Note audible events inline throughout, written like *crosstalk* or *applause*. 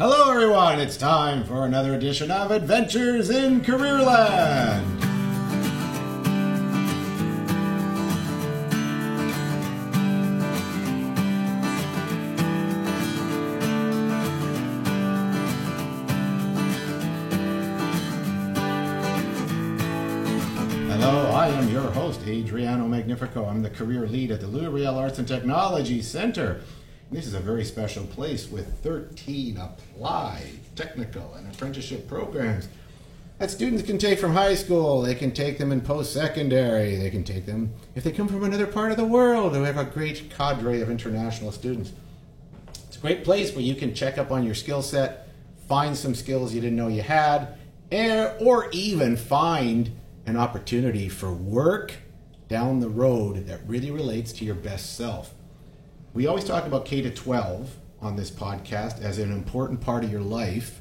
Hello, everyone. It's time for another edition of Adventures in Careerland. Hello, I am your host, Adriano Magnifico. I'm the career lead at the Louis Riel Arts and Technology Center. This is a very special place with 13 applied technical and apprenticeship programs that students can take from high school. They can take them in post secondary. They can take them if they come from another part of the world. We have a great cadre of international students. It's a great place where you can check up on your skill set, find some skills you didn't know you had, eh, or even find an opportunity for work down the road that really relates to your best self. We always talk about K to 12 on this podcast as an important part of your life,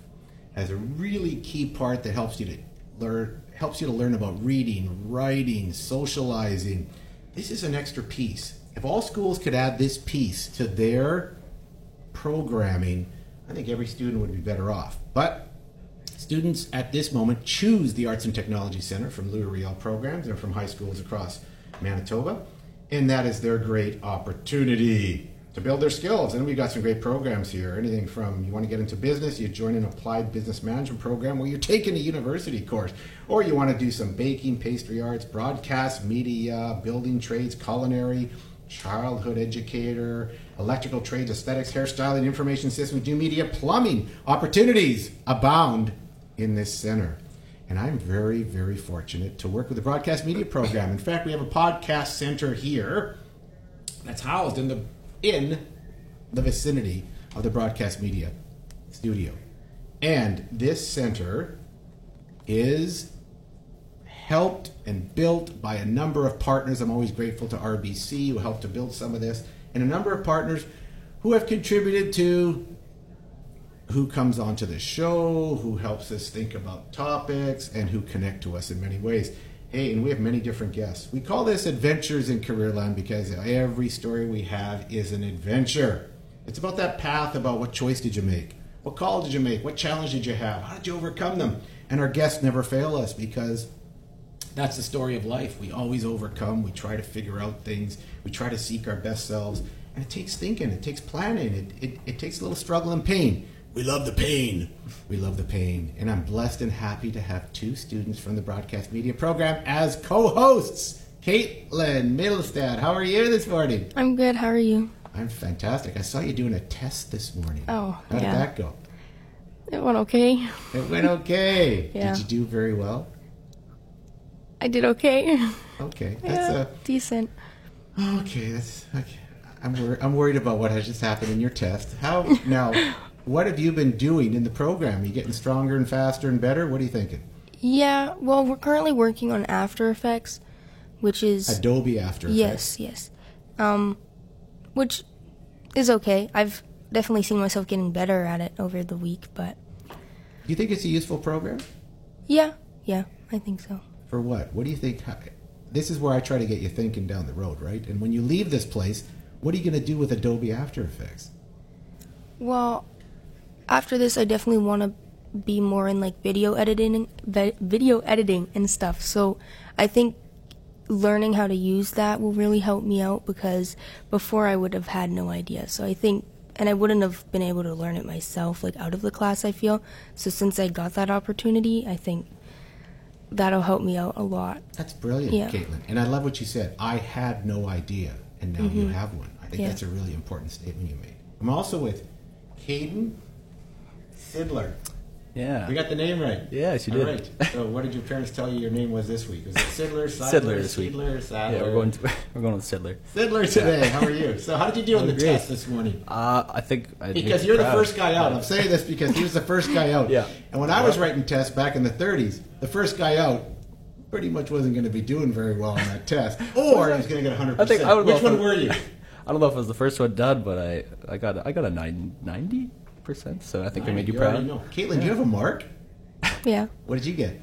as a really key part that helps you to learn helps you to learn about reading, writing, socializing. This is an extra piece. If all schools could add this piece to their programming, I think every student would be better off. But Students at this moment choose the Arts and Technology Center from Louis Riel programs. They're from high schools across Manitoba, and that is their great opportunity to build their skills. And we've got some great programs here. Anything from you want to get into business, you join an applied business management program where you're taking a university course, or you want to do some baking, pastry arts, broadcast, media, building trades, culinary, childhood educator, electrical trades, aesthetics, hairstyling, information systems, new media, plumbing. Opportunities abound in this center. And I'm very, very fortunate to work with the broadcast media program. In fact, we have a podcast center here that's housed in the in the vicinity of the broadcast media studio. And this center is helped and built by a number of partners. I'm always grateful to RBC who helped to build some of this, and a number of partners who have contributed to who comes onto the show, who helps us think about topics, and who connect to us in many ways. Hey, and we have many different guests. We call this Adventures in Careerland because every story we have is an adventure. It's about that path, about what choice did you make? What call did you make? What challenge did you have? How did you overcome them? And our guests never fail us because that's the story of life. We always overcome. We try to figure out things. We try to seek our best selves. And it takes thinking. It takes planning. It, it, it takes a little struggle and pain. We love the pain. We love the pain. And I'm blessed and happy to have two students from the broadcast media program as co hosts. Caitlin Middlestad, how are you this morning? I'm good. How are you? I'm fantastic. I saw you doing a test this morning. Oh, How did yeah. that go? It went okay. It went okay. *laughs* Yeah. Did you do very well? I did okay. Okay. *laughs* That's yeah, a decent. Okay, that's okay. I'm wor- I'm worried about what has just happened in your test. How now? *laughs* What have you been doing in the program? Are you getting stronger and faster and better? What are you thinking? Yeah. Well, we're currently working on After Effects, which is Adobe After Effects. yes, yes. Um, which is okay. I've definitely seen myself getting better at it over the week, but Do you think it's a useful program? yeah, yeah, I think so. For what? What do you think? This is where I try to get you thinking down the road, right? And when you leave this place, what are you going to do with Adobe After Effects? Well, after this, I definitely want to be more in like video editing, video editing and stuff. So I think learning how to use that will really help me out because before I would have had no idea. So I think, and I wouldn't have been able to learn it myself, like out of the class. I feel so since I got that opportunity, I think that'll help me out a lot. That's brilliant, Yeah. Caitlin. And I love what you said. I had no idea, and now you have one. I think Mm-hmm. Yeah. that's a really important statement you made. I'm also with Caden Sidler. Yeah. We got the name right. Yes, you All did. right. So, what did your parents tell you your name was this week? Was it Sidler, Sidler, *laughs* Sidler this week. Sidler, Sadler? yeah, we're going to, *laughs* we're going with Sidler. Sidler today. How are you? So, how did you do on *laughs* the great. test this morning? Uh, I think I Because you're the first guy out. I'm saying this because he was the first guy out. Yeah. And when I was writing tests back in the 30s, the first guy out pretty much wasn't going to be doing very well on that test, or he was going to get 100%. I think I don't Which one were you? I don't know if it was the first one done, but I I got I got a nine, 90 percent. So I think I made you already proud. know. Caitlin, do you have a mark? Yeah, *laughs* What did you get?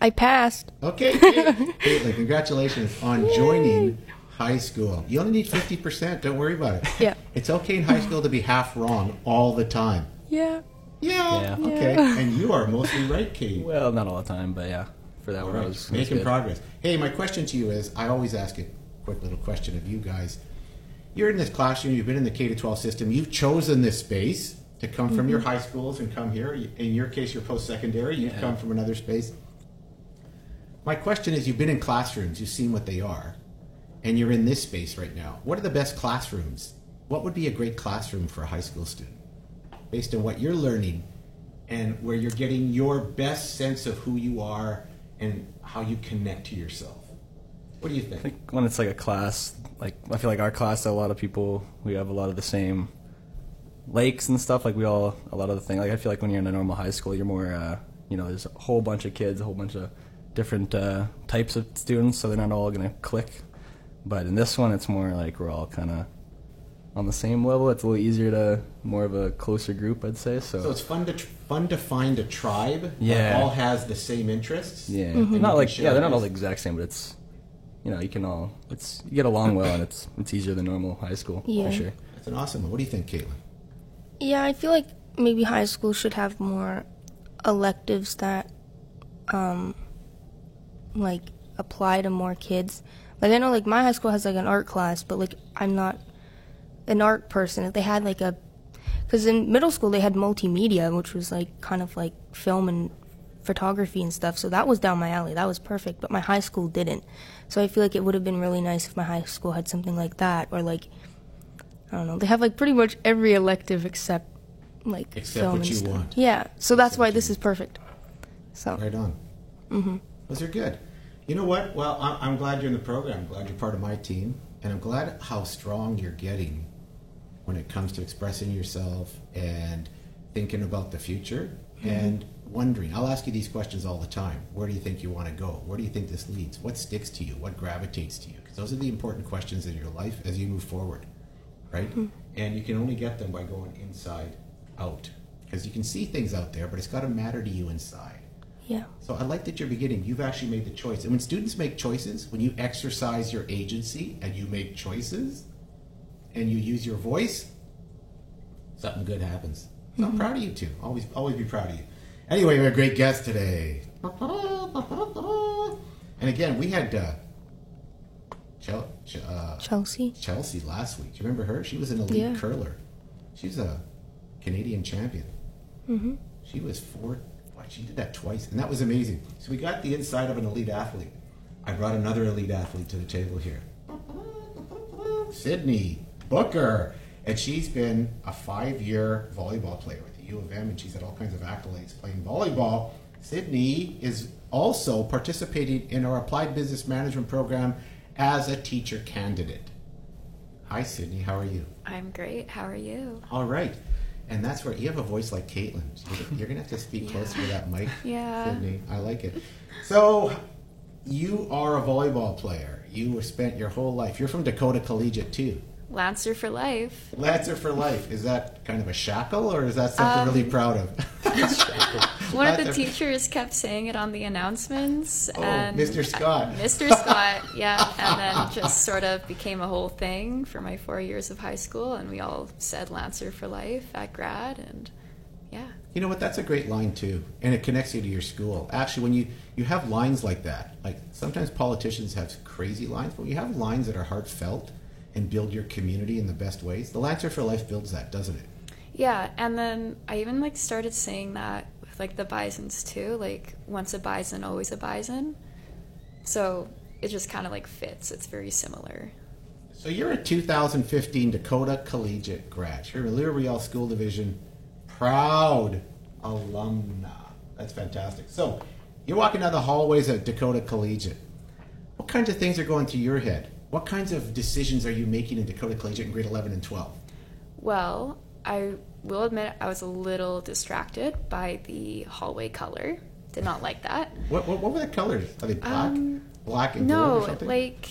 I passed. Okay, *laughs* Caitlin, Caitlin, congratulations on joining high school. You only need 50%. Don't worry about it. Yeah. It's okay in high school to be half wrong all the time. Yeah. Yeah. Yeah. Okay. Yeah. And you are mostly right, Kate. Well, not all the time, but yeah, for that All one, right. it was, it was Making good. progress. Hey, my question to you is I always ask a quick little question of you guys. You're in this classroom, you've been in the K to 12 system, you've chosen this space to come from Mm-hmm. your high schools and come here. In your case, you're post secondary, you've Yeah. come from another space. My question is you've been in classrooms, you've seen what they are, and you're in this space right now. What are the best classrooms? What would be a great classroom for a high school student based on what you're learning and where you're getting your best sense of who you are and how you connect to yourself? What do you think? I think? when it's like a class, like I feel like our class, a lot of people, we have a lot of the same lakes and stuff. Like we all, a lot of the thing. Like I feel like when you're in a normal high school, you're more, uh, you know, there's a whole bunch of kids, a whole bunch of different uh, types of students, so they're not all gonna click. But in this one, it's more like we're all kind of on the same level. It's a little easier to more of a closer group, I'd say. So, So it's fun to fun to find a tribe that Yeah. all has the same interests. yeah, you not like yeah, they're not all the exact same, but it's you know you can all it's you get along well, and it's it's easier than normal high school Yeah. for sure. That's an awesome one. What do you think, Caitlin? Yeah, I feel like maybe high school should have more electives that, um, like apply to more kids. Like I know, like my high school has like an art class, but like I'm not an art person. If they had like a, because in middle school they had multimedia, which was like kind of like film and photography and stuff. So that was down my alley. That was perfect. But my high school didn't. So I feel like it would have been really nice if my high school had something like that, or like I don't know. They have like pretty much every elective except like Except film what and you stuff. want. Yeah, so that's Except why this is perfect. So Right on. Mm-hmm. Those are good. You know what? Well, I'm, I'm glad you're in the program. I'm glad you're part of my team, and I'm glad how strong you're getting when it comes to expressing yourself and thinking about the future and wondering. I'll ask you these questions all the time. Where do you think you want to go? Where do you think this leads? What sticks to you? What gravitates to you? Because those are the important questions in your life as you move forward, right? Mm-hmm. And you can only get them by going inside out. Because you can see things out there, but it's got to matter to you inside. yeah, So I like that you're beginning. You've actually made the choice. And when students make choices, when you exercise your agency and you make choices and you use your voice, something good happens. So I'm mm-hmm. proud of you too. Always always be proud of you. Anyway, we have a great guest today. And again, we had uh, Chel- Ch- uh, Chelsea. Chelsea last week. Do you remember her? She was an elite Yeah. curler. She's a Canadian champion. Mm-hmm. She was four. What, she did that twice, and that was amazing. So we got the inside of an elite athlete. I brought another elite athlete to the table here. Sydney Booker, and she's been a five-year volleyball player U of M, and she's had all kinds of accolades playing volleyball. Sydney is also participating in our applied business management program as a teacher candidate. Hi, Sydney. How are you? I'm great. How are you? All right. And that's where you have a voice like Caitlin. You're- going to have to speak closer to that mic, *laughs* Yeah. Sydney. I like it. So, you are a volleyball player. You have spent your whole life. You're from Dakota Collegiate, too. Lancer for life. Lancer for life. Is that kind of a shackle, or is that something Um, really proud of? *laughs* One of the teachers kept saying it on the announcements. Oh, and Mr. Scott. Mr. Scott, yeah. And then just sort of became a whole thing for my four years of high school. And we all said Lancer for life at grad. And yeah. You know what? That's a great line too, and it connects you to your school. Actually, when you you have lines like that, like sometimes politicians have crazy lines, but when you have lines that are heartfelt and build your community in the best ways, the Lancer for Life builds that, doesn't it? Yeah, and then I even like started saying that with like the bisons too, like once a bison, always a bison. So it just kind of like fits. It's very similar. So you're a 2015 Dakota Collegiate grad. You're a Riel School Division proud alumna. That's fantastic. So you're walking down the hallways at Dakota Collegiate. What kinds of things are going through your head? What kinds of decisions are you making in Dakota Collegiate in grade 11 and 12? Well, I will admit I was a little distracted by the hallway color. Did not like that. What, what, what were the colors? Are they black? Um, black and No, like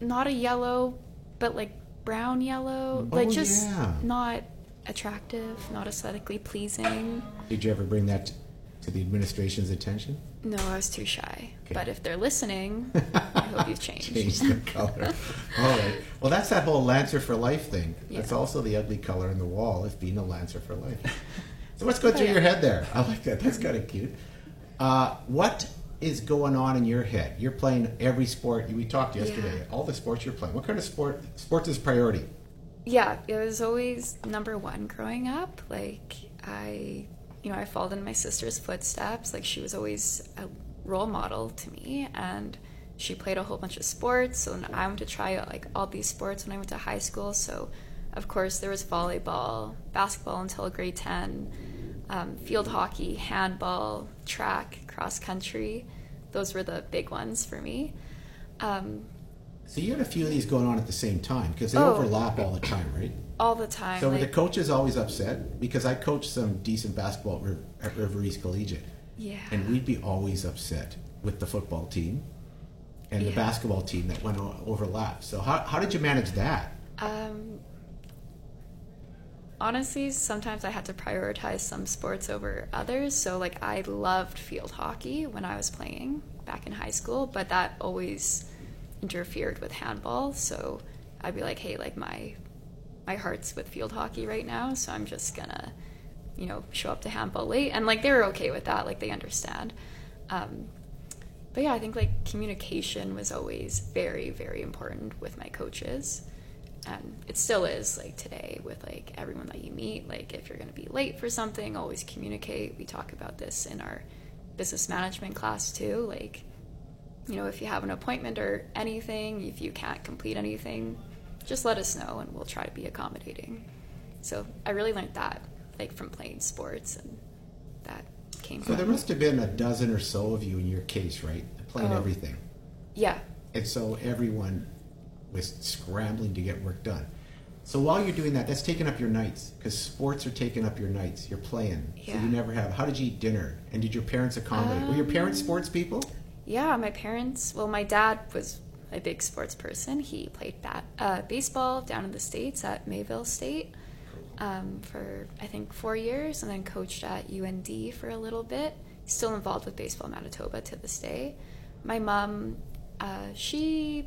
not a yellow, but like brown yellow. Oh, like just yeah. not attractive, not aesthetically pleasing. Did you ever bring that to the administration's attention? No, I was too shy. Okay. But if they're listening, *laughs* I hope you've changed. Change the color. All right. Well, that's that whole Lancer for Life thing. That's also the ugly color in the wall of being a Lancer for Life. *laughs* So what's going Oh, through yeah. your head there? I like that. That's kind of cute. Uh, what is going on in your head? You're playing every sport. We talked yesterday. Yeah. All the sports you're playing. What kind of sport? Sports is priority. Yeah, it was always number one growing up. Like I, you know, I followed in my sister's footsteps. Like she was always a role model to me, and she played a whole bunch of sports. So then I went to try out like all these sports when I went to high school. So, of course, there was volleyball, basketball until grade ten, um, field hockey, handball, track, cross country. Those were the big ones for me. Um, So you had a few of these going on at the same time because they Oh. overlap all the time, right? all the time. So were the like- coaches always upset? Because I coached some decent basketball at River East Collegiate. Yeah. And we'd be always upset with the football team and the basketball team that went overlap. So how, how did you manage that? Um, honestly, sometimes I had to prioritize some sports over others. So, like, I loved field hockey when I was playing back in high school, but that always interfered with handball. So, I'd be like, hey, like, my my heart's with field hockey right now, so I'm just gonna, you know, show up to handball late. And like, they were okay with that. Like, they understand. Um, but yeah, I think like communication was always very, very important with my coaches. And it still is like today with like everyone that you meet. Like if you're going to be late for something, always communicate. We talk about this in our business management class too. Like, you know, if you have an appointment or anything, if you can't complete anything, just let us know and we'll try to be accommodating. So I really learned that like from playing sports and that came So from there must have been a dozen or so of you in your case, right? Playing Oh. everything. yeah And so everyone was scrambling to get work done. So while you're doing that, that's taking up your nights because sports are taking up your nights. You're playing, so Yeah. you never have. How did you eat dinner? And did your parents accommodate? Were your parents Um, sports people? Yeah, my parents. Well, my dad was a big sports person. He played bat, uh, baseball down in the states at Mayville State um, for I think four years, and then coached at UND for a little bit. Still involved with baseball Manitoba to this day. My mom, uh, she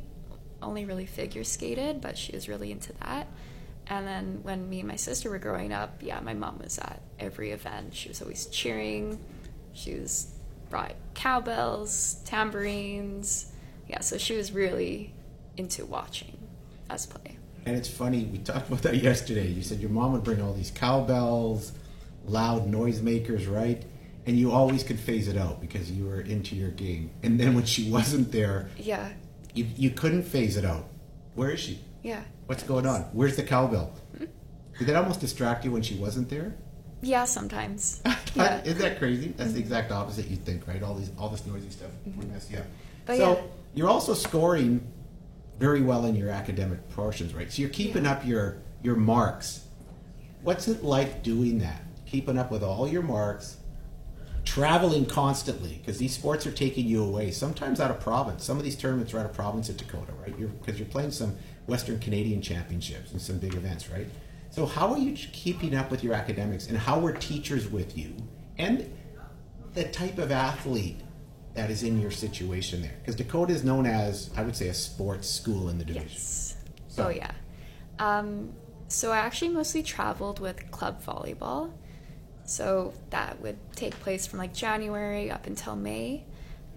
only really figure skated, but she was really into that. And then when me and my sister were growing up, yeah, my mom was at every event. She was always cheering. She was brought cowbells, tambourines. Yeah, so she was really into watching us play. And it's funny, we talked about that yesterday. You said your mom would bring all these cowbells, loud noisemakers, right? And you always could phase it out because you were into your game. And then when she wasn't there, Yeah, you, you couldn't phase it out. Where is she? yeah. What's going on? Where's the cowbell? Hmm? Did that almost distract you when she wasn't there? Yeah, sometimes. Yeah. *laughs* Isn't that crazy? That's the mm-hmm. exact opposite you'd think, right? All these, all this noisy stuff mm-hmm. you up. But so yeah. you're also scoring very well in your academic portions, right? So you're keeping up your your marks. What's it like doing that? Keeping up with all your marks, traveling constantly because these sports are taking you away. Sometimes out of province. Some of these tournaments are out of province in Dakota, right? You're because you're playing some Western Canadian championships and some big events, right? So how are you keeping up with your academics, and how were teachers with you, and the type of athlete that is in your situation there? Because Dakota is known as, I would say, a sports school in the division. Yes. So- Oh yeah. Um, so I actually mostly traveled with club volleyball. So that would take place from like January up until May.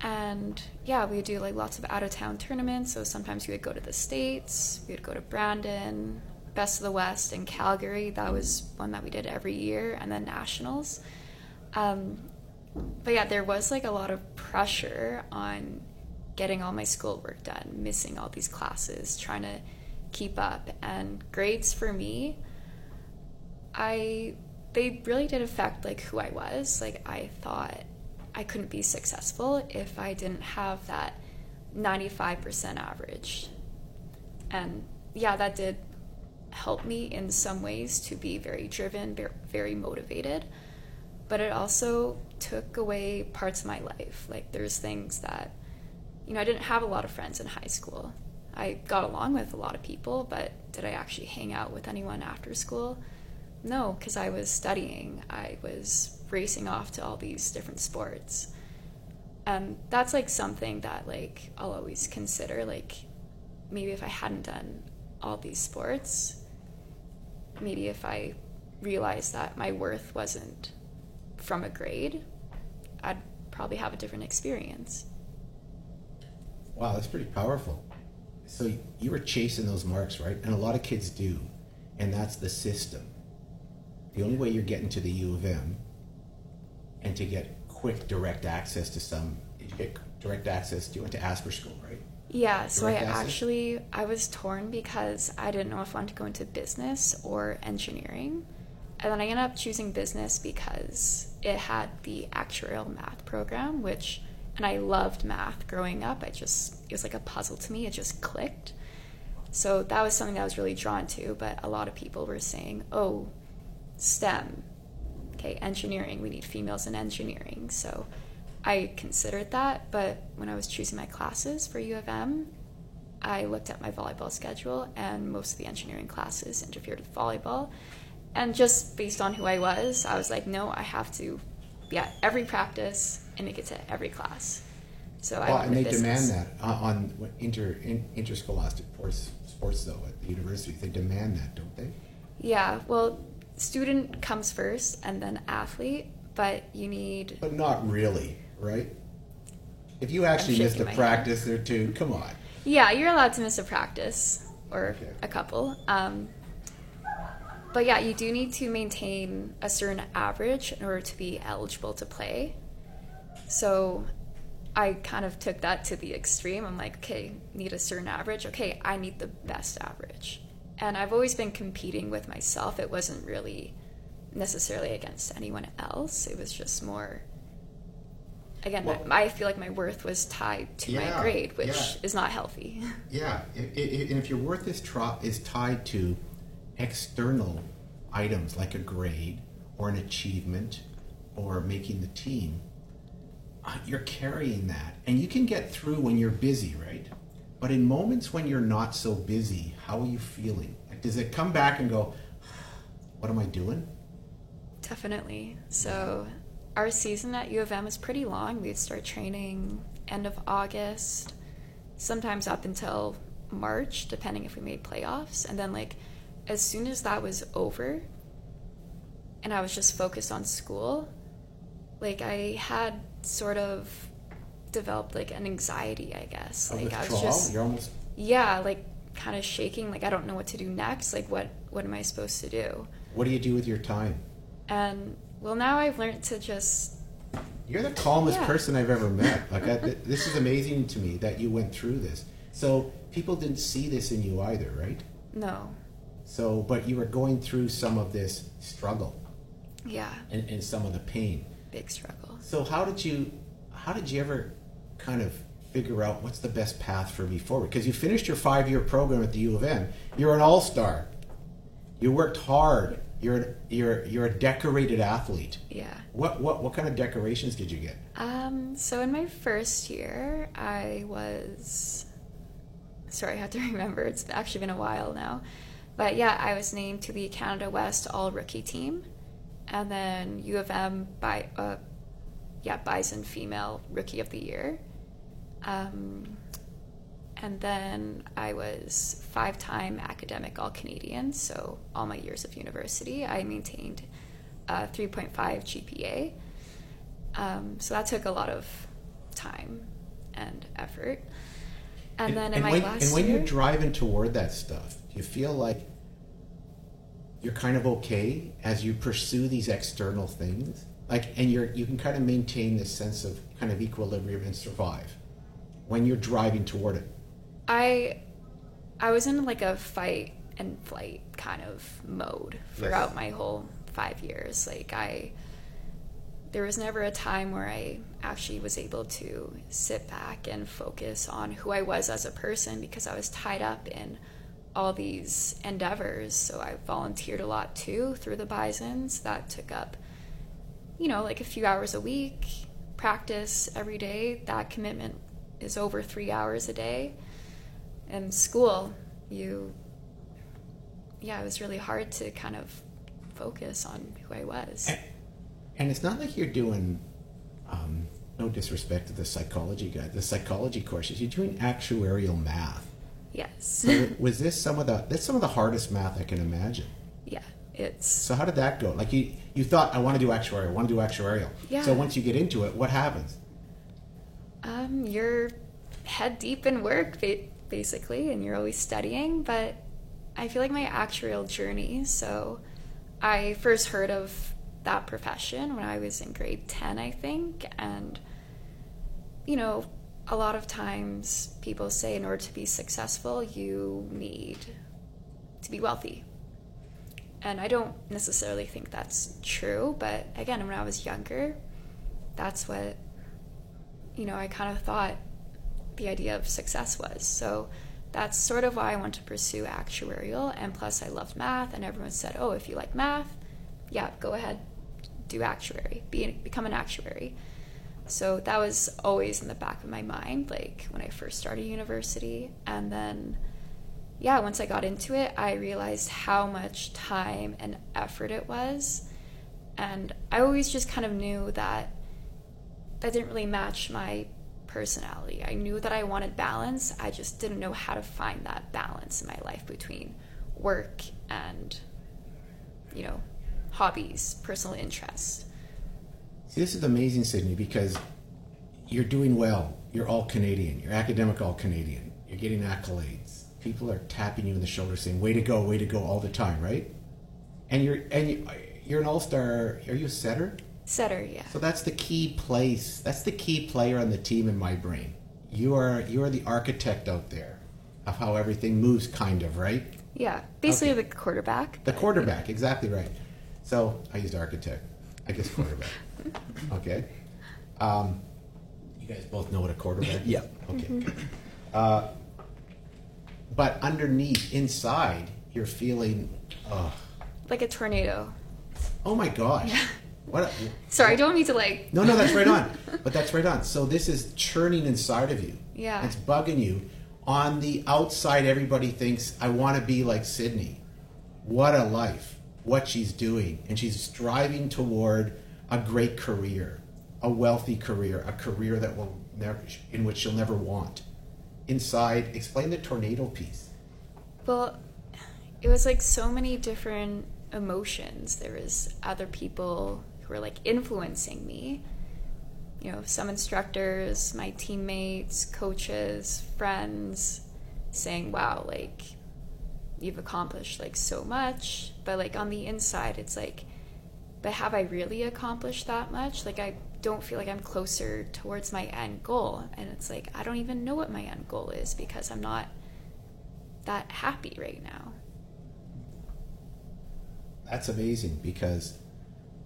And yeah, we would do like lots of out of town tournaments. So sometimes we would go to the States, we would go to Brandon, Best of the West, and Calgary. That was one that we did every year, and then Nationals. Um, but yeah, there was like a lot of pressure on getting all my schoolwork done, missing all these classes, trying to keep up. And grades for me, I they really did affect like who I was. Like I thought I couldn't be successful if I didn't have that 95% average. And yeah, that did help me in some ways to be very driven, ver- very motivated. But it also took away parts of my life. Like there's things that you know, I didn't have a lot of friends in high school. I got along with a lot of people, but did I actually hang out with anyone after school? no, because I was studying. I was racing off to all these different sports. And that's like something that like I'll always consider like maybe if I hadn't done all these sports, maybe if I realized that my worth wasn't from a grade, I'd probably have a different experience. Wow, that's pretty powerful. So you were chasing those marks, right? And a lot of kids do, and that's the system. The only way you're getting to the U of M and to get quick direct access to some, you get direct access. You went to Asper School, right? Yeah, so I access? actually I was torn because I didn't know if I wanted to go into business or engineering. And then I ended up choosing business because it had the actuarial math program, which and I loved math growing up. I just it was like a puzzle to me. It just clicked. So that was something that I was really drawn to, but a lot of people were saying, "Oh, STEM. Okay, engineering. We need females in engineering." So I considered that, but when I was choosing my classes for U of M, I looked at my volleyball schedule, and most of the engineering classes interfered with volleyball. And just based on who I was, I was like, no, I have to be at every practice and make it to every class. So I Well, went and they business. demand that on inter in, interscholastic sports, sports though at the university. They demand that, don't they? Yeah, well, student comes first and then athlete, but you need But not really, right? If you actually missed a my head. practice or two, come on. Yeah, you're allowed to miss a practice or Okay. a couple. Um, but yeah, you do need to maintain a certain average in order to be eligible to play. So I kind of took that to the extreme. I'm like, okay, need a certain average. Okay, I need the best average. And I've always been competing with myself. It wasn't really necessarily against anyone else. It was just more again, Well- I feel like my worth was tied to Yeah, my grade, which yeah. is not healthy. *laughs* Yeah, i- i- and if your worth is tro- is tied to external items like a grade or an achievement or making the team, uh, you're carrying that, and you can get through when you're busy, right? But in moments when you're not so busy, how are you feeling? Like, does it come back and go, *sighs* "What am I doing?" Definitely. So, our season at U of M is pretty long. We'd start training end of August, sometimes up until March, depending if we made playoffs. And then, like, as soon as that was over and I was just focused on school, like, I had sort of developed like an anxiety, I guess. Like, I was just You're almost yeah, like kind of shaking. Like, I don't know what to do next. Like, what what am I supposed to do? What do you do with your time? And well, now I've learned to just You're the calmest Yeah. person I've ever met. Like I, th- this is amazing to me that you went through this. So people didn't see this in you either, right? no, So, but you were going through some of this struggle yeah, and, and some of the pain. big struggle. So how did you, how did you ever kind of figure out what's the best path for me forward? Because you finished your five-year program at the U of M. You're an all-star. You worked hard. You're an, you're you're a decorated athlete. Yeah. What what what kind of decorations did you get? Um. So in my first year, I was. Sorry, I have to *laughs* remember. It's actually been a while now, but yeah, I was named to the Canada West All Rookie Team, and then U of M by uh, yeah Bison Female Rookie of the Year. Um, and then I was five time academic All Canadian, so all my years of university, I maintained a 3.5 GPA. Um, so that took a lot of time and effort. And, then in my when, last and when year, you're driving toward that stuff, do you feel like you're kind of okay as you pursue these external things? Like, and you're you can kind of maintain this sense of kind of equilibrium and survive when you're driving toward it. I I was in like a fight and flight kind of mode throughout my whole five years. Like I there was never a time where I actually was able to sit back and focus on who I was as a person because I was tied up in all these endeavors. So I volunteered a lot too through the Bisons. That took up, you know, like a few hours a week, practice every day. That commitment is over three hours a day. And school, you, yeah, it was really hard to kind of focus on who I was. And, it's not like you're doing, um, no disrespect to the psychology guy, the psychology courses. You're doing actuarial math. Yes. Was this some of the that's some of the hardest math I can imagine. yeah, it's So how did that go? Like you you thought I want to do actuarial, I want to do actuarial. Yeah. So once you get into it, what happens? um, you're head deep in work basically, and you're always studying. But I feel like my actuarial journey. So I first heard of that profession when I was in grade ten, I think, and you know, a lot of times people say in order to be successful, you need to be wealthy. And I don't necessarily think that's true, but again, when I was younger, that's what, you know, I kind of thought the idea of success was. So that's sort of why I want to pursue actuarial. And plus, I loved math, and everyone said, oh, if you like math, yeah, go ahead, do actuary, be, become an actuary. So that was always in the back of my mind, like when I first started university. And then, yeah, once I got into it, I realized how much time and effort it was. And I always just kind of knew that that didn't really match my personality. I knew that I wanted balance. I just didn't know how to find that balance in my life between work and, you know, hobbies, personal interests. See, this is amazing, Sydney, because you're doing well. You're all Canadian. You're academic, all Canadian. You're getting accolades. People are tapping you in the shoulder, saying "Way to go, way to go" all the time, right? And you're and you, you're an all-star. Are you a setter? Setter, yeah. So that's the key place. That's the key player on the team in my brain. You are you are the architect out there of how everything moves, kind of, right? Yeah, basically Okay. the quarterback. The quarterback, exactly right. So I used architect. I guess quarterback. *laughs* okay. Um, you guys both know what a quarterback is? Yeah. Okay. good. Uh, but underneath, inside, you're feeling, oh, Like a tornado. oh my gosh. Yeah. What? A, Sorry, I don't mean to like. no, no, that's right on. *laughs* But that's right on. So this is churning inside of you. Yeah. It's bugging you. On the outside, everybody thinks, I want to be like Sydney. What a life. What she's doing. And she's striving toward a great career, a wealthy career, a career that will never, in which she'll never want. Inside, explain the tornado piece. Well, it was like so many different emotions. There was other people who were like influencing me. You know, some instructors, my teammates, coaches, friends saying, "Wow, like you've accomplished like so much." But like on the inside, it's like, "But have I really accomplished that much?" Like I don't feel like I'm closer towards my end goal. And it's like I don't even know what my end goal is because I'm not that happy right now. That's amazing because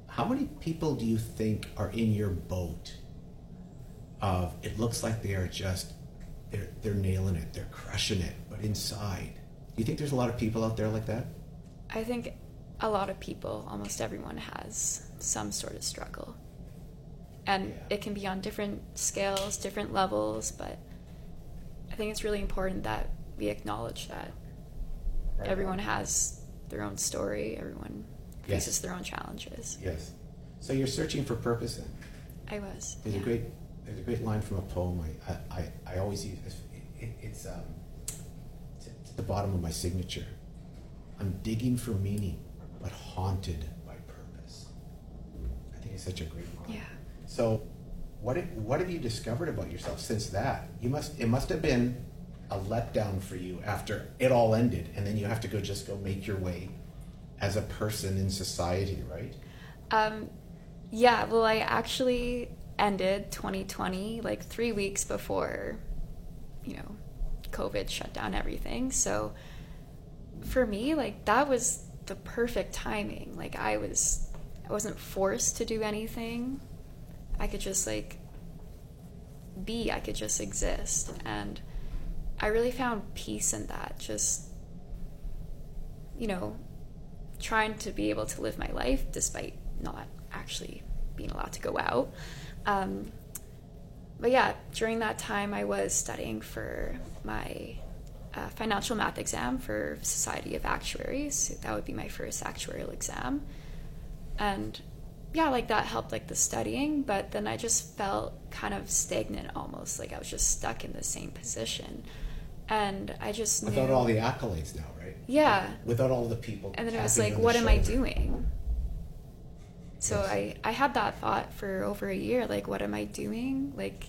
how many people do you think are in your boat of it looks like they are just they're they're nailing it, they're crushing it, but inside. You think there's a lot of people out there like that? I think a lot of people, almost everyone, has some sort of struggle. And Yeah. it can be on different scales, different levels, but I think it's really important that we acknowledge that Right everyone has their own story, everyone Yes. faces their own challenges. Yes. So you're searching for purpose then. I was. There's yeah. a great there's a great line from a poem I I, I, I always use it, it, it's um the bottom of my signature. I'm digging for meaning, but haunted by purpose. I think it's such a great line. Yeah. So, what have, what have you discovered about yourself since that? You must it must have been a letdown for you after it all ended, and then you have to go just go make your way as a person in society, right? Um, yeah, well, I actually ended 2020 like three weeks before, you know, COVID shut down everything. So for me, like that was the perfect timing. Like I was, I wasn't forced to do anything. I could just like be. I could just exist, and I really found peace in that. Just you know, trying to be able to live my life despite not actually being allowed to go out. Um, but yeah, during that time, I was studying for my a financial math exam for Society of Actuaries. That would be my first actuarial exam. And yeah, like that helped like the studying, but then I just felt kind of stagnant almost, like I was just stuck in the same position. And I just knew Without all the accolades now, right? Yeah. Without all the people. and then it was like what am i doing so i i had that thought for over a year like what am i doing? Like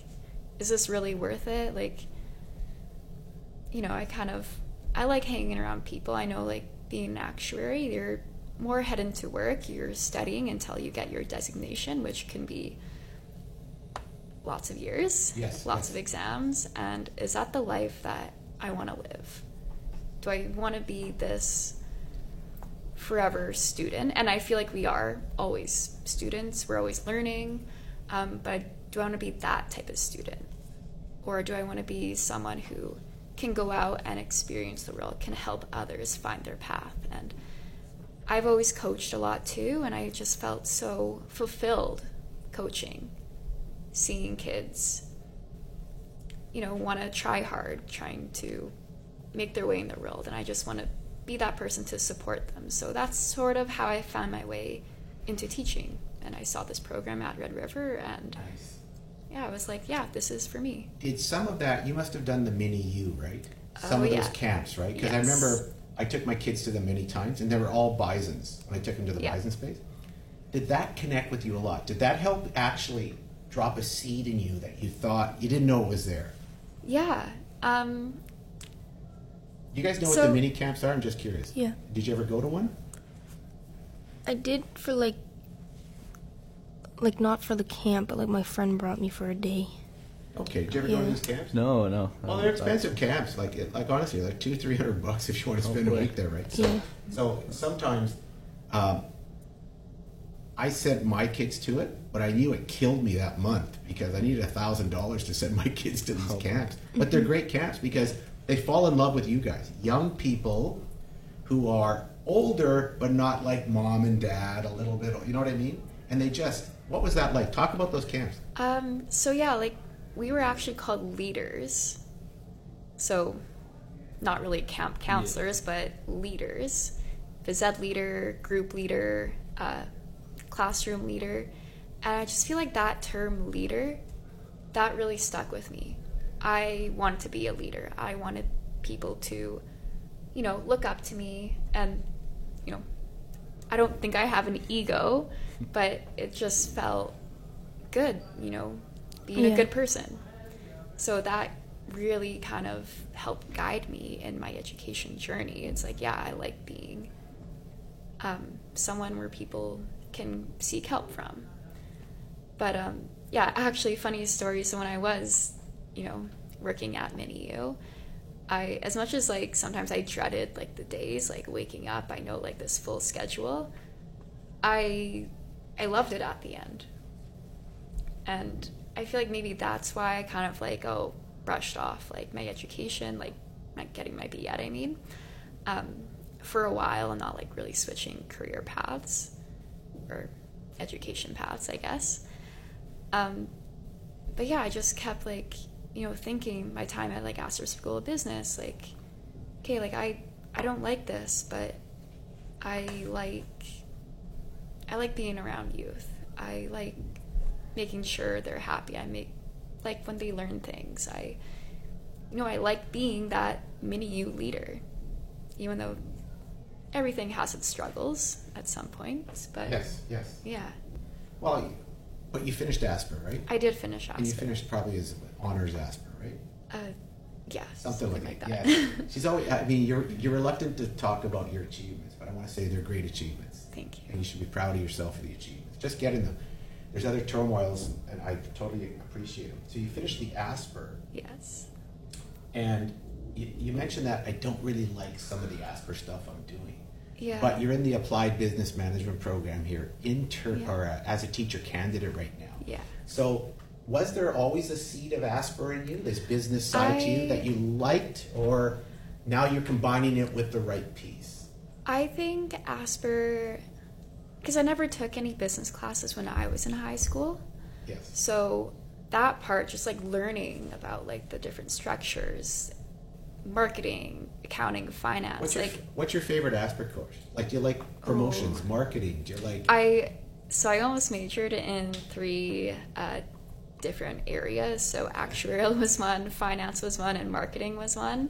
is this really worth it? Like you know i kind of i like hanging around people. I know like being an actuary you're more head into work. You're studying until you get your designation which can be lots of years Yes, lots yes. of exams. And is that the life that i want to live? Do i want to be this forever student and i feel like we are always students we're always learning um, but do i want to be that type of student? Or do i want to be someone who can go out and experience the world can help others find their path? And i've always coached a lot too and i just felt so fulfilled coaching seeing kids you know want to try hard trying to make their way in the world and i just want to be that person to support them so that's sort of how i found my way into teaching and i saw this program at red river and Nice. yeah i was like yeah this is for me Did some of that, you must have done the mini U, right? Some Oh, of those yeah. camps, right? Because I remember I took my kids to them many times and they were all bisons. I took them to the Yeah. bison space. Did that connect with you a lot? Did that help actually drop a seed in you that you thought you didn't know it was there? yeah um, You guys know what the mini camps are? I'm just curious. Yeah. Did you ever go to one? I did for like, like not for the camp, but like my friend brought me for a day. Okay. Did you ever go to these camps? No, no. Well, they're expensive camps. Like, like honestly, like two, three hundred bucks if you want to Oh, spend a week there, right? So, Yeah. so sometimes, um, I sent my kids to it, but I knew it killed me that month because I needed a thousand dollars to send my kids to these Oh. camps. But they're great camps because they fall in love with you guys, young people who are older but not like mom and dad, a little bit. You know what I mean? And they just, what was that like? Talk about those camps. Um, so yeah, like we were actually called leaders. So not really camp counselors, but leaders. Phys ed leader, group leader, uh, classroom leader. And I just feel like that term leader, that really stuck with me. I wanted to be a leader. I wanted people to, you know, look up to me and, you know, I don't think I have an ego, but it just felt good, you know, being a good person. So that really kind of helped guide me in my education journey. It's like, yeah, I like being um, someone where people can seek help from. But um, yeah, actually, funny story. So when I was, you know, working at MiniU, I as much as like sometimes I dreaded like the days, like waking up. I know like this full schedule. I I loved it at the end, and I feel like maybe that's why I kind of like oh brushed off like my education, like not getting my B yet. I mean, um, for a while and not like really switching career paths or education paths, I guess. Um, but yeah, I just kept like you know thinking my time at like Asper School of Business, like okay, like I I don't like this, but I like I like being around youth. I like making sure they're happy. I make like when they learn things. I you know, I like being that mini you leader. Even though everything has its struggles at some points, but Yes, yes. yeah. Well, but you finished Asper, right? I did finish And you finished probably as honors Asper, right? Uh, yeah, Something, like, that. that. Yeah. *laughs* She's always. I mean, you're you're reluctant to talk about your achievements, but I want to say they're great achievements. Thank you. And you should be proud of yourself for the achievements. Just getting them. There's other turmoils, and I totally appreciate them. So you finished the Asper, Yes. and you, you mentioned that I don't really like some of the Asper stuff I'm doing. Yeah. But you're in the applied business management program here, intern Yeah. or uh, as a teacher candidate right now. Yeah. So, was there always a seed of Asper in you, this business side to you that you liked, or now you're combining it with the right piece? I think Asper, because I never took any business classes when I was in high school. Yes. So that part, just like learning about like the different structures, marketing, accounting, finance. What's your like What's your favorite Asper course? Like, do you like promotions, marketing? Do you like? I so I almost majored in three uh, different areas. So actuarial was one, finance was one, and marketing was one.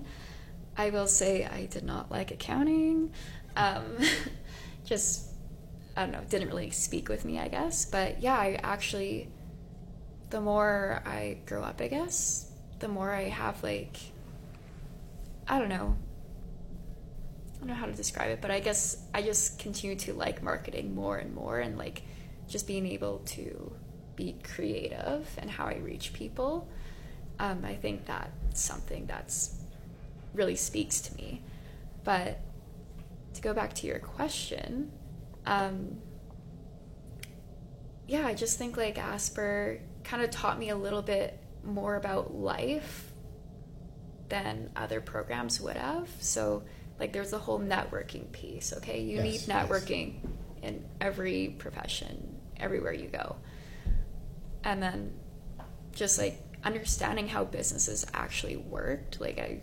I will say I did not like accounting. Um, *laughs* just I don't know, didn't really speak with me, I guess. But yeah, I actually, the more I grow up, I guess, the more I have like, I don't know. I don't know how to describe it, but I guess I just continue to like marketing more and more and like just being able to be creative and how I reach people. Um, I think that's something that's really speaks to me. But to go back to your question, um, yeah, I just think like Asper kind of taught me a little bit more about life than other programs would have. So, like, there's a whole networking piece, okay? You Yes, need yes. networking in every profession, everywhere you go. And then just like understanding how businesses actually worked, like, I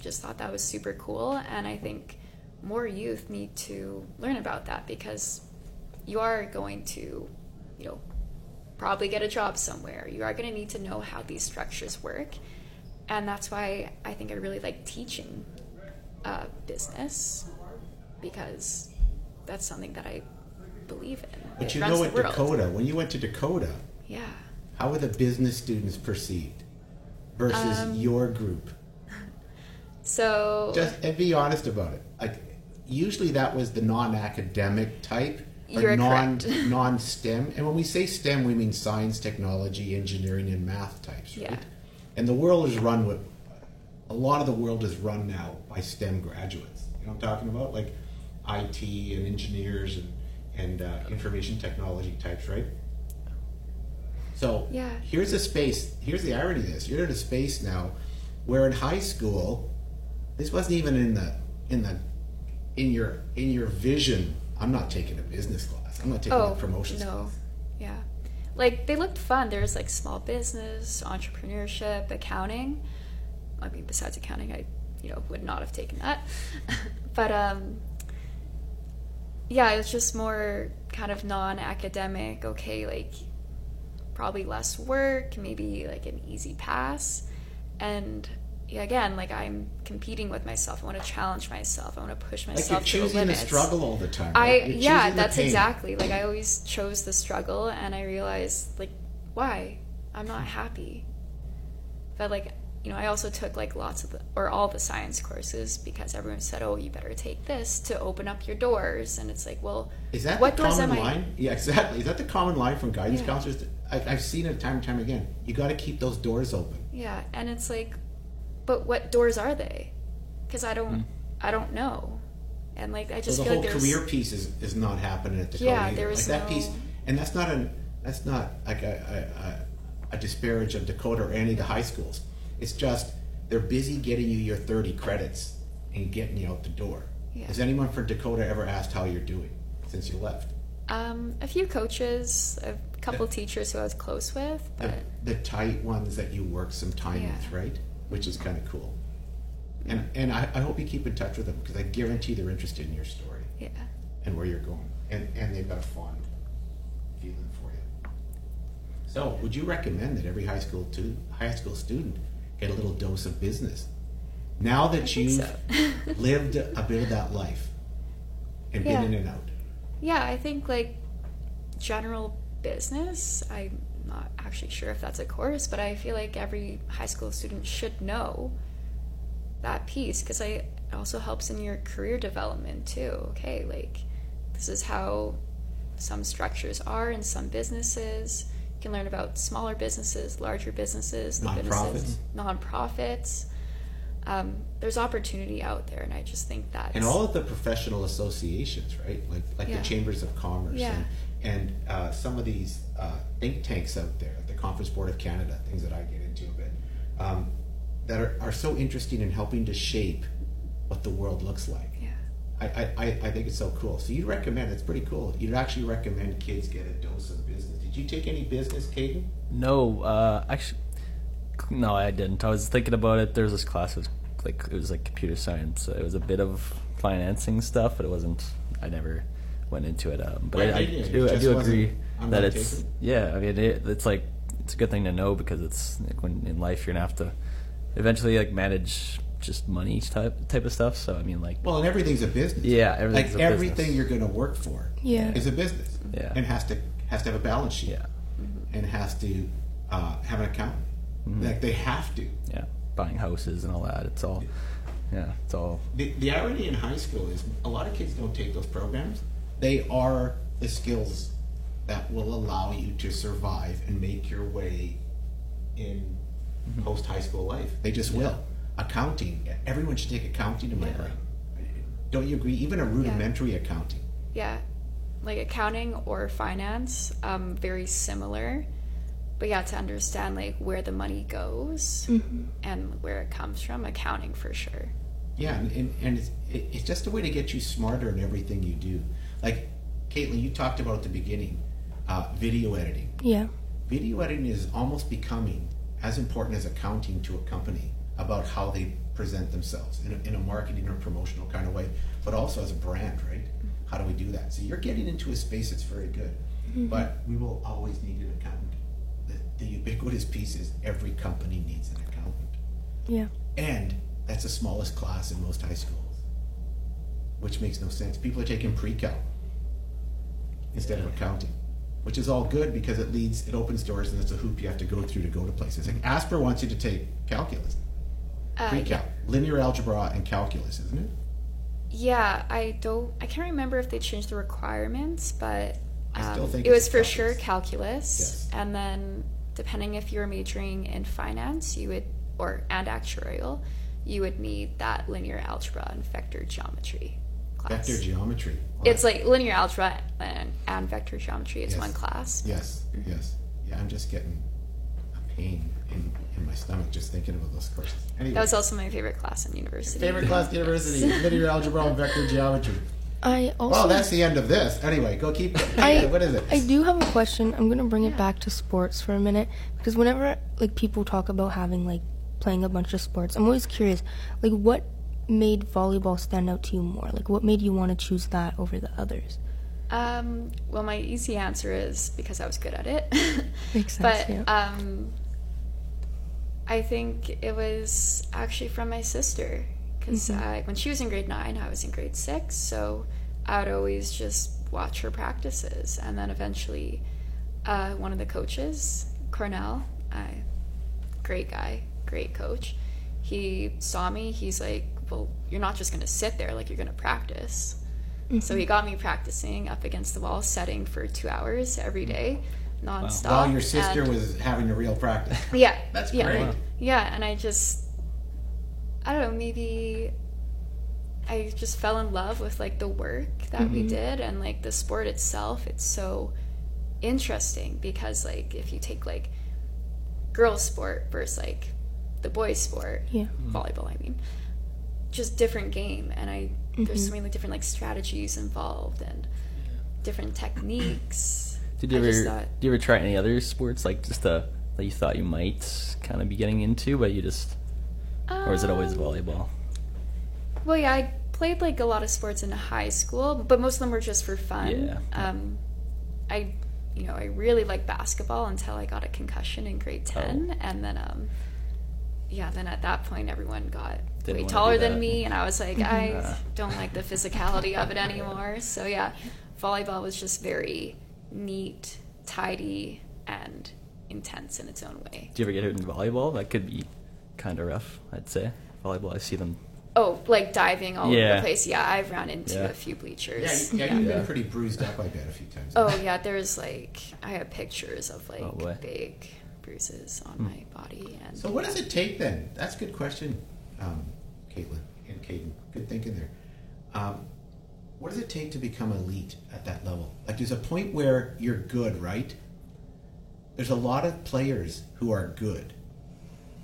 just thought that was super cool. And I think more youth need to learn about that because you are going to, you know, probably get a job somewhere. You are going to need to know how these structures work. And that's why I think I really like teaching uh, business because that's something that I believe in. but It you know, at. Dakota, when you went to Dakota, Yeah. how were the business students perceived versus Um, your group? *laughs* So Just and be honest about it. Like, usually that was the non-academic type. Or non correct. *laughs* non-STEM, and when we say STEM, we mean science, technology, engineering, and math types, right? Yeah. And the world is run with a lot of the world is run now by STEM graduates. You know what I'm talking about? Like IT and engineers and, and uh, information technology types, right? So Yeah. here's a space. Here's the irony of this. You're in a space now where in high school, this wasn't even in the in the in your in your vision. I'm not taking a business class. I'm not taking oh a promotions no, class. yeah, like they looked fun. There's like small business, entrepreneurship, accounting. I mean, besides accounting, I you know would not have taken that. *laughs* but um, yeah, it's just more kind of non-academic. Okay, like probably less work, maybe like an easy pass, and yeah, again, like I'm competing with myself. I want to challenge myself. I want to push myself. Like you're to the choosing the struggle all the time. I right? You're yeah, that's exactly like I always chose the struggle, and I realized like why I'm not happy. But like you know, I also took like lots of the or all the science courses because everyone said, "Oh, you better take this to open up your doors," and it's like, well, Is that what the doors common am I? line? Yeah, exactly. Is that the common line from guidance Yeah. counselors? I, I've seen it time and time again. You got to keep those doors open. Yeah, and it's like, but what doors are they? Because I don't, I don't know, and like I So just the whole like career piece is, is not happening at the Yeah, there was like that piece, and that's not an that's not like a, a, a, disparage of Dakota or any of the high schools. It's just they're busy getting you your thirty credits and getting you out the door. Yeah. Has anyone from Dakota ever asked how you're doing since you left? um, a few coaches, a couple teachers who I was close with, The, but the tight ones that you work some time Yeah. with, right? Which is kind of cool. And and I, I hope you keep in touch with them because I guarantee they're interested in your story. yeah. and where you're going, and and they've got a fond feeling for you. So, would you recommend that every high school to high school student get a little dose of business? Now that you've so. *laughs* lived a bit of that life and Yeah. been in and out, Yeah, I think like general business, I'm not actually sure if that's a course, but I feel like every high school student should know that piece because I it also helps in your career development too. Okay, like this is how some structures are in some businesses. You can learn about smaller businesses, larger businesses, the businesses, nonprofits. Um, there's opportunity out there, and I just think that and all of the professional associations, right? Like like Yeah. the chambers of commerce Yeah. and and uh, some of these uh, think tanks out there, the Conference Board of Canada, things that I get into a bit, um, that are, are so interesting in helping to shape what the world looks like. yeah. I, I, I- I think it's so cool. So you'd recommend, it's pretty cool. You'd actually recommend kids get a dose of business. Did you take any business, Caden? No, uh, actually, no, I didn't. I was thinking about it. There's this class, it was like it was like computer science. It was a bit of financing stuff, but it wasn't. I never went into it. Um, but Why I, I didn't? It do, I do agree that it's yeah. I mean, it, it's like it's a good thing to know because it's like when in life you're gonna have to eventually like manage just money type type of stuff. So I mean, like Well, and everything's a business. Yeah, everything's like a everything business. you're going to work for Yeah. is a business. Yeah. and has to has to have a balance sheet. yeah, and has to uh, have an accountant. Mm-hmm. Like they have to. yeah, buying houses and all that. It's all yeah, it's all The, the irony in high school is a lot of kids don't take those programs. They are the skills that will allow you to survive and make your way in post high school life. They just will. Accounting. Everyone should take accounting in my Yeah. brain. Don't you agree? Even a rudimentary accounting. Yeah, like accounting or finance, um, very similar. But yeah, to understand like where the money goes and where it comes from, accounting for sure. Yeah, and, and, and it's, it's just a way to get you smarter in everything you do. Like, Caitlin, you talked about at the beginning uh, video editing. Yeah. Video editing is almost becoming as important as accounting to a company about how they present themselves in a, in a marketing or promotional kind of way, but also as a brand, right? How do we do that? So you're getting into a space that's very good, but we will always need an accountant. The, the ubiquitous piece is every company needs an accountant. Yeah. And that's the smallest class in most high schools, which makes no sense. People are taking pre-cal instead of accounting, which is all good because it leads, it opens doors, and it's a hoop you have to go through to go to places. Like Asper wants you to take calculus, Uh, pre-cal, linear algebra, and calculus, isn't it? Yeah, I don't. I can't remember if they changed the requirements, but I still um, think it was for sure calculus. calculus. Yes. And then, depending if you were majoring in finance, you would or and actuarial, you would need that linear algebra and vector geometry class. Vector geometry. It's like linear algebra and, and vector geometry. It's Yes. one class. yes, mm-hmm. yes, yeah. I'm just getting a pain in, in my stomach just thinking about those courses. Anyway, That was also my favorite class in university. favorite class at university: *laughs* linear algebra and vector geometry. I also Well, that's the end of this. Anyway, go keep. I, what is it? I do have a question. I'm gonna bring it back to sports for a minute because whenever like people talk about having like playing a bunch of sports, I'm always curious, like what made volleyball stand out to you more? Like what made you want to choose that over the others? Um, well, my easy answer is because I was good at it. *laughs* Makes sense, But yeah. um, I think it was actually from my sister because Mm-hmm. when she was in grade nine, I was in grade six, so I would always just watch her practices, and then eventually, uh, one of the coaches, Cornell, I, great guy, great coach. He saw me. He's like, "Well, you're not just gonna sit there. Like you're gonna practice." So mm-hmm. he got me practicing up against the wall, setting for two hours every mm. day, nonstop. While your sister and- was having a real practice. *laughs* yeah, *laughs* That's yeah, great. Yeah, and I just, I don't know, maybe I just fell in love with like the work that we mm-hmm. did and like the sport itself. It's so interesting because like if you take like girls sport versus like the boys sport, Yeah. Hmm. volleyball, I mean, just different game, and I there's so many like, different like strategies involved and different techniques. *clears throat* Did you I ever thought- did you ever try any other sports like just uh that you thought you might kind of be getting into, but you just or is it always Um, volleyball? Well, yeah, I played like a lot of sports in high school, but most of them were just for fun. Yeah. Um, I, you know, I really liked basketball until I got a concussion in grade Oh. ten, and then, um, yeah, then at that point, everyone got Didn't way taller than me, and I was like, *laughs* I don't like the physicality of it anymore. So yeah, volleyball was just very neat, tidy, and intense in its own way. Do you ever get hurt in volleyball? That could be kind of rough, I'd say. Volleyball, I see them. Oh, like diving all over the place. Yeah, I've run into Yeah. a few Yeah, bleachers. you, yeah, you've Yeah. been pretty bruised up, I bet, a few times. Oh yeah, there's like I have pictures of oh, like Oh, big bruises on my body and So what does it take then? That's a good question, um, Caitlin and Caden. Good thinking there. Um, what does it take to become elite at that level? Like, there's a point where you're good, right? There's a lot of players who are good,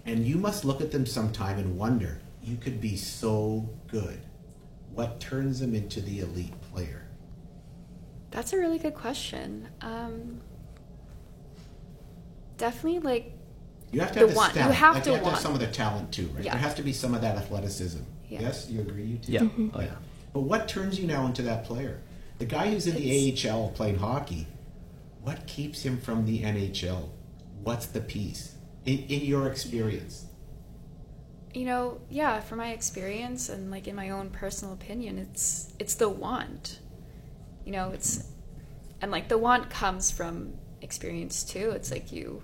and you must look at them sometime and wonder, you could be so good. What turns them into the elite player? That's a really good question. Um, definitely like You have to The have the want. talent. You have like to you have to want. have some of the talent too, right? Yeah. There has to be some of that athleticism. Yeah. Yes, you agree, you too. Yeah. Mm-hmm. Oh yeah. But what turns you now into that player? The guy who's in the AHL playing hockey, what keeps him from the NHL? What's the piece in, in your experience? You know, yeah, from my experience and like in my own personal opinion, it's it's the want. You know, it's and like the want comes from experience too. It's like you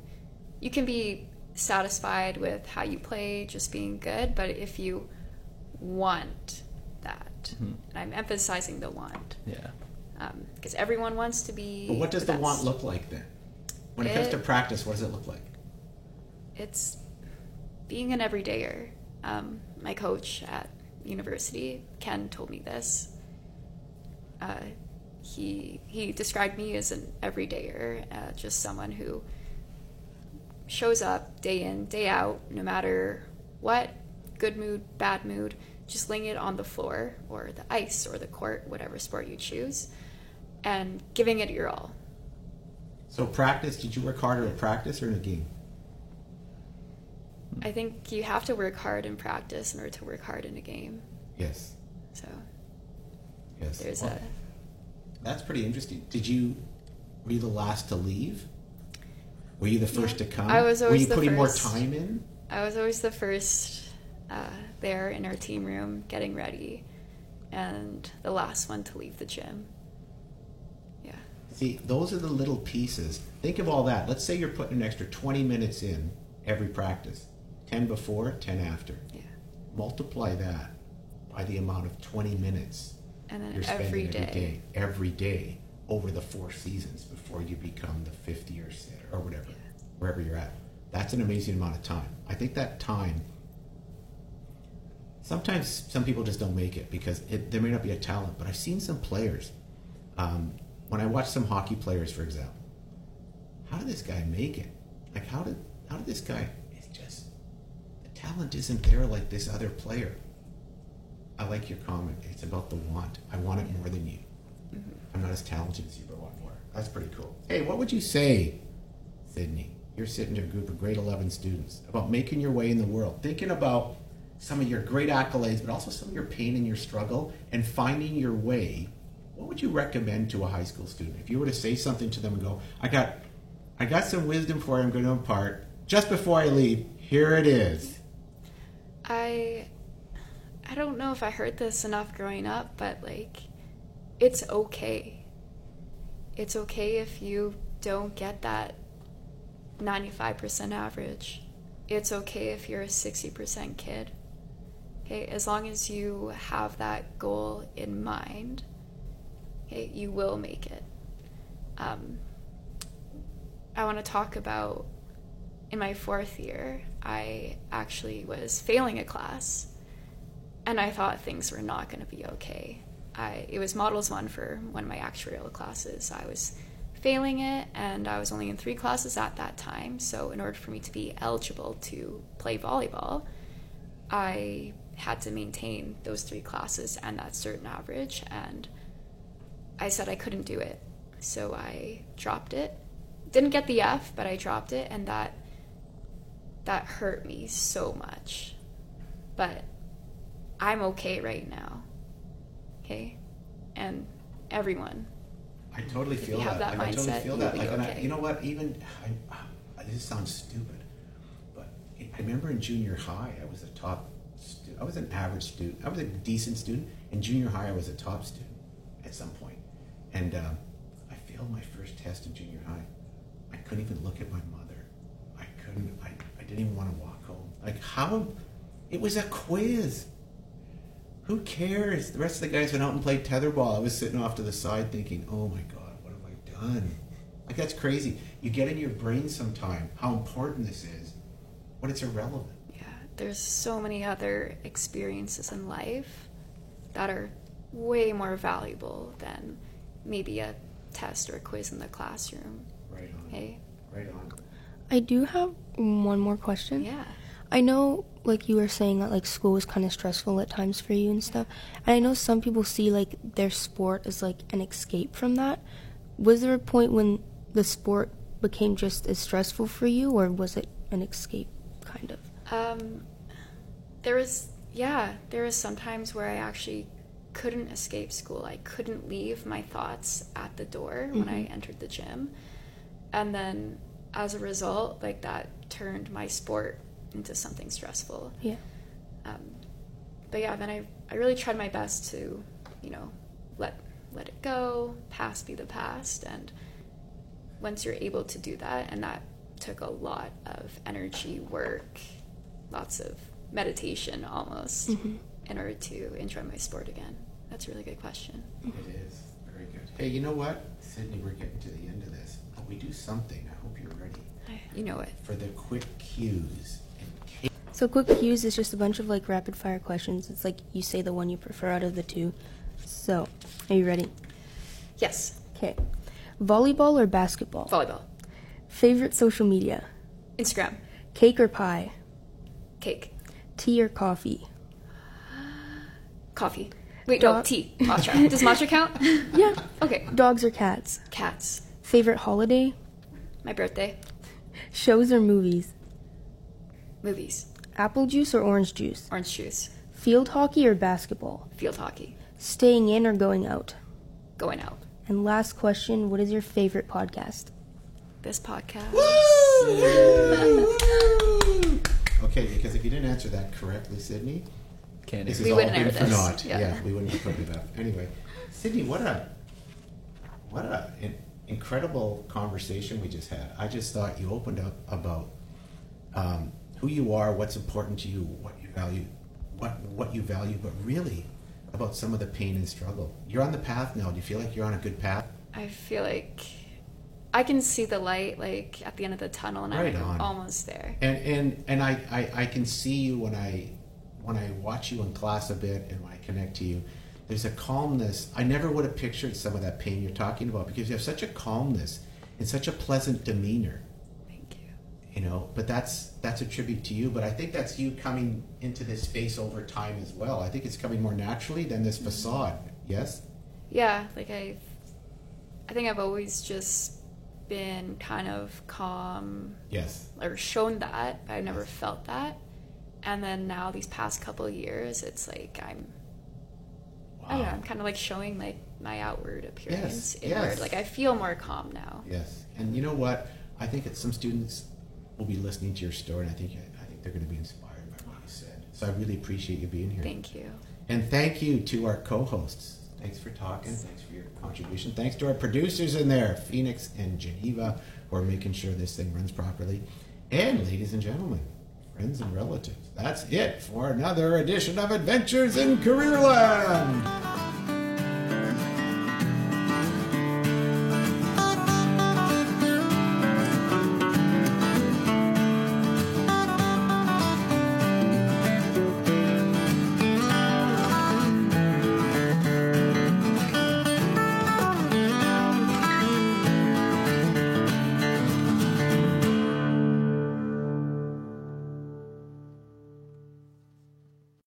you can be satisfied with how you play, just being good, but if you want that, Hmm. and I'm emphasizing the want, Yeah. because everyone wants to be. But what does the best. want look like then? When it, comes to practice, what does it look like? it's being an everydayer. Um, my coach at university, Ken, told me this. Uh, he he described me as an everydayer, uh, just someone who shows up day in, day out, no matter what, good mood, bad mood, just laying it on the floor or the ice or the court, whatever sport you choose, and giving it your all. So practice. Did you work harder in practice or in a game? I think you have to work hard in practice in order to work hard in a game. Yes. So Yes. there's Well, a That's pretty interesting. Did you were you the last to leave? Were you the first Yeah. to come? I was always Were you putting first. more time in? I was always the first uh, there in our team room getting ready, and the last one to leave the gym. Yeah, See, those are the little pieces. Think of all that. Let's say you're putting an extra 20 minutes in every practice 10 before, 10 after. yeah, Multiply that by the amount of 20 minutes and then you're spending every day. day, every day over the four seasons before you become the fifth year sitter or whatever, wherever you're at. That's an amazing amount of time. I think that time. Sometimes some people just don't make it because it, there may not be a talent, but I've seen some players. Um, when I watch some hockey players, for example, how did this guy make it? Like how did how did this guy? It's just the talent isn't there like this other player. I like your comment. It's about the want. I want it more than you. Mm-hmm. I'm not as talented as you, but I want more. That's pretty cool. Hey, what would you say, Sydney? You're sitting in a group of grade 11 students about making your way in the world, thinking about some of your great accolades, but also some of your pain and your struggle, and finding your way. What would you recommend to a high school student if you were to say something to them and go, "I got, I got some wisdom for you. I'm going to impart. Just before I leave, here it is." I I don't know if I heard this enough growing up, but like it's okay. It's okay if you don't get that 95% average. It's okay if you're a 60% kid. Okay, as long as you have that goal in mind, okay, you will make it. Um, I want to talk about in my fourth year, I actually was failing a class, and I thought things were not going to be okay. I it was models one for one of my actuarial classes. I was failing it, and I was only in three classes at that time. So in order for me to be eligible to play volleyball, I had to maintain those three classes and that certain average. And I said I couldn't do it, so I dropped it. Didn't get the F, but I dropped it, and that that hurt me so much. But I'm okay right now. Okay? And everyone. I totally feel that. that Like, I totally feel that. Like, and I, you know what? Even I, I, this sounds stupid, but I remember in junior high, I was a top. Stu- I was an average student. I was a decent student. In junior high, I was a top student at some point, and um, I failed my first test in junior high. I couldn't even look at my mother. I couldn't. I, I didn't even want to walk home. Like how? It was a quiz. Who cares? The rest of the guys went out and played tetherball. I was sitting off to the side thinking, oh my God, what have I done? Like, that's crazy. You get in your brain sometime how important this is, but it's irrelevant. Yeah, there's so many other experiences in life that are way more valuable than maybe a test or a quiz in the classroom. Right on. Hey? Right on. I do have one more question. Yeah. I know, like you were saying, that like school was kind of stressful at times for you and stuff. And I know some people see like their sport as like an escape from that. Was there a point when the sport became just as stressful for you, or was it an escape, kind of? Um, there was, yeah, there was some times where I actually couldn't escape school. I couldn't leave my thoughts at the door when I entered the gym. And then as a result, like that turned my sport into something stressful. Yeah. Um, but yeah, then I, I really tried my best to, you know, let let it go, past be the past, and once you're able to do that, and that took a lot of energy, work, lots of meditation almost, in order to enjoy my sport again. That's a really good question. It is very good. Hey, you know what, Sydney? We're getting to the end of this, but we do something. I hope you're ready You know it. for the quick cues. So quick cues is just a bunch of like rapid fire questions. It's like you say the one you prefer out of the two. So, are you ready? Yes, Okay. Volleyball or basketball? volleyball, Favorite social media? Instagram, Cake or pie? cake, Tea or coffee? *gasps* coffee. Wait, no, Dog- tea. Matcha. *laughs* Does matcha count? *laughs* Yeah. Okay. Dogs or cats? Cats. Favorite holiday? My birthday. Shows or movies? Movies. Apple juice or orange juice? Orange juice. Field hockey or basketball? Field hockey. Staying in or going out? Going out. And last question, what is your favorite podcast? This podcast. Okay, because if you didn't answer that correctly, Sydney, Can't this even. has We all wouldn't been air for this. naught. Yeah. Yeah. we wouldn't have put it up. Anyway, Sydney, what a what a an incredible conversation we just had. I just thought you opened up about um, who you are, what's important to you, what you value, what what you value, but really about some of the pain and struggle. You're on the path now. Do you feel like you're on a good path? I feel like I can see the light like at the end of the tunnel and Right I'm on. almost there. And and and I, I I can see you when I when I watch you in class a bit and when I connect to you. There's a calmness. I never would have pictured some of that pain you're talking about because you have such a calmness and such a pleasant demeanor. You. Know, but that's that's a tribute to you. But I think that's you coming into this space over time as well. I think it's coming more naturally than this mm-hmm. facade. Yes. Yeah, like I I think I've always just been kind of calm Yes. or shown that, but I've never felt that. And then now these past couple years, it's like I'm I don't know, Wow. I'm kind of like showing like my outward appearance Yes, inward. yes. Like I feel more calm now. Yes, and you know what? I think that some students will be listening to your story, and I think I think they're going to be inspired by what you said. So I really appreciate you being here. Thank you. And thank you to our co-hosts. Thanks for talking. Thanks for your contribution. Thanks to our producers in there, Phoenix and Geneva, who are making sure this thing runs properly. And ladies and gentlemen, friends and relatives, that's it for another edition of Adventures in Careerland.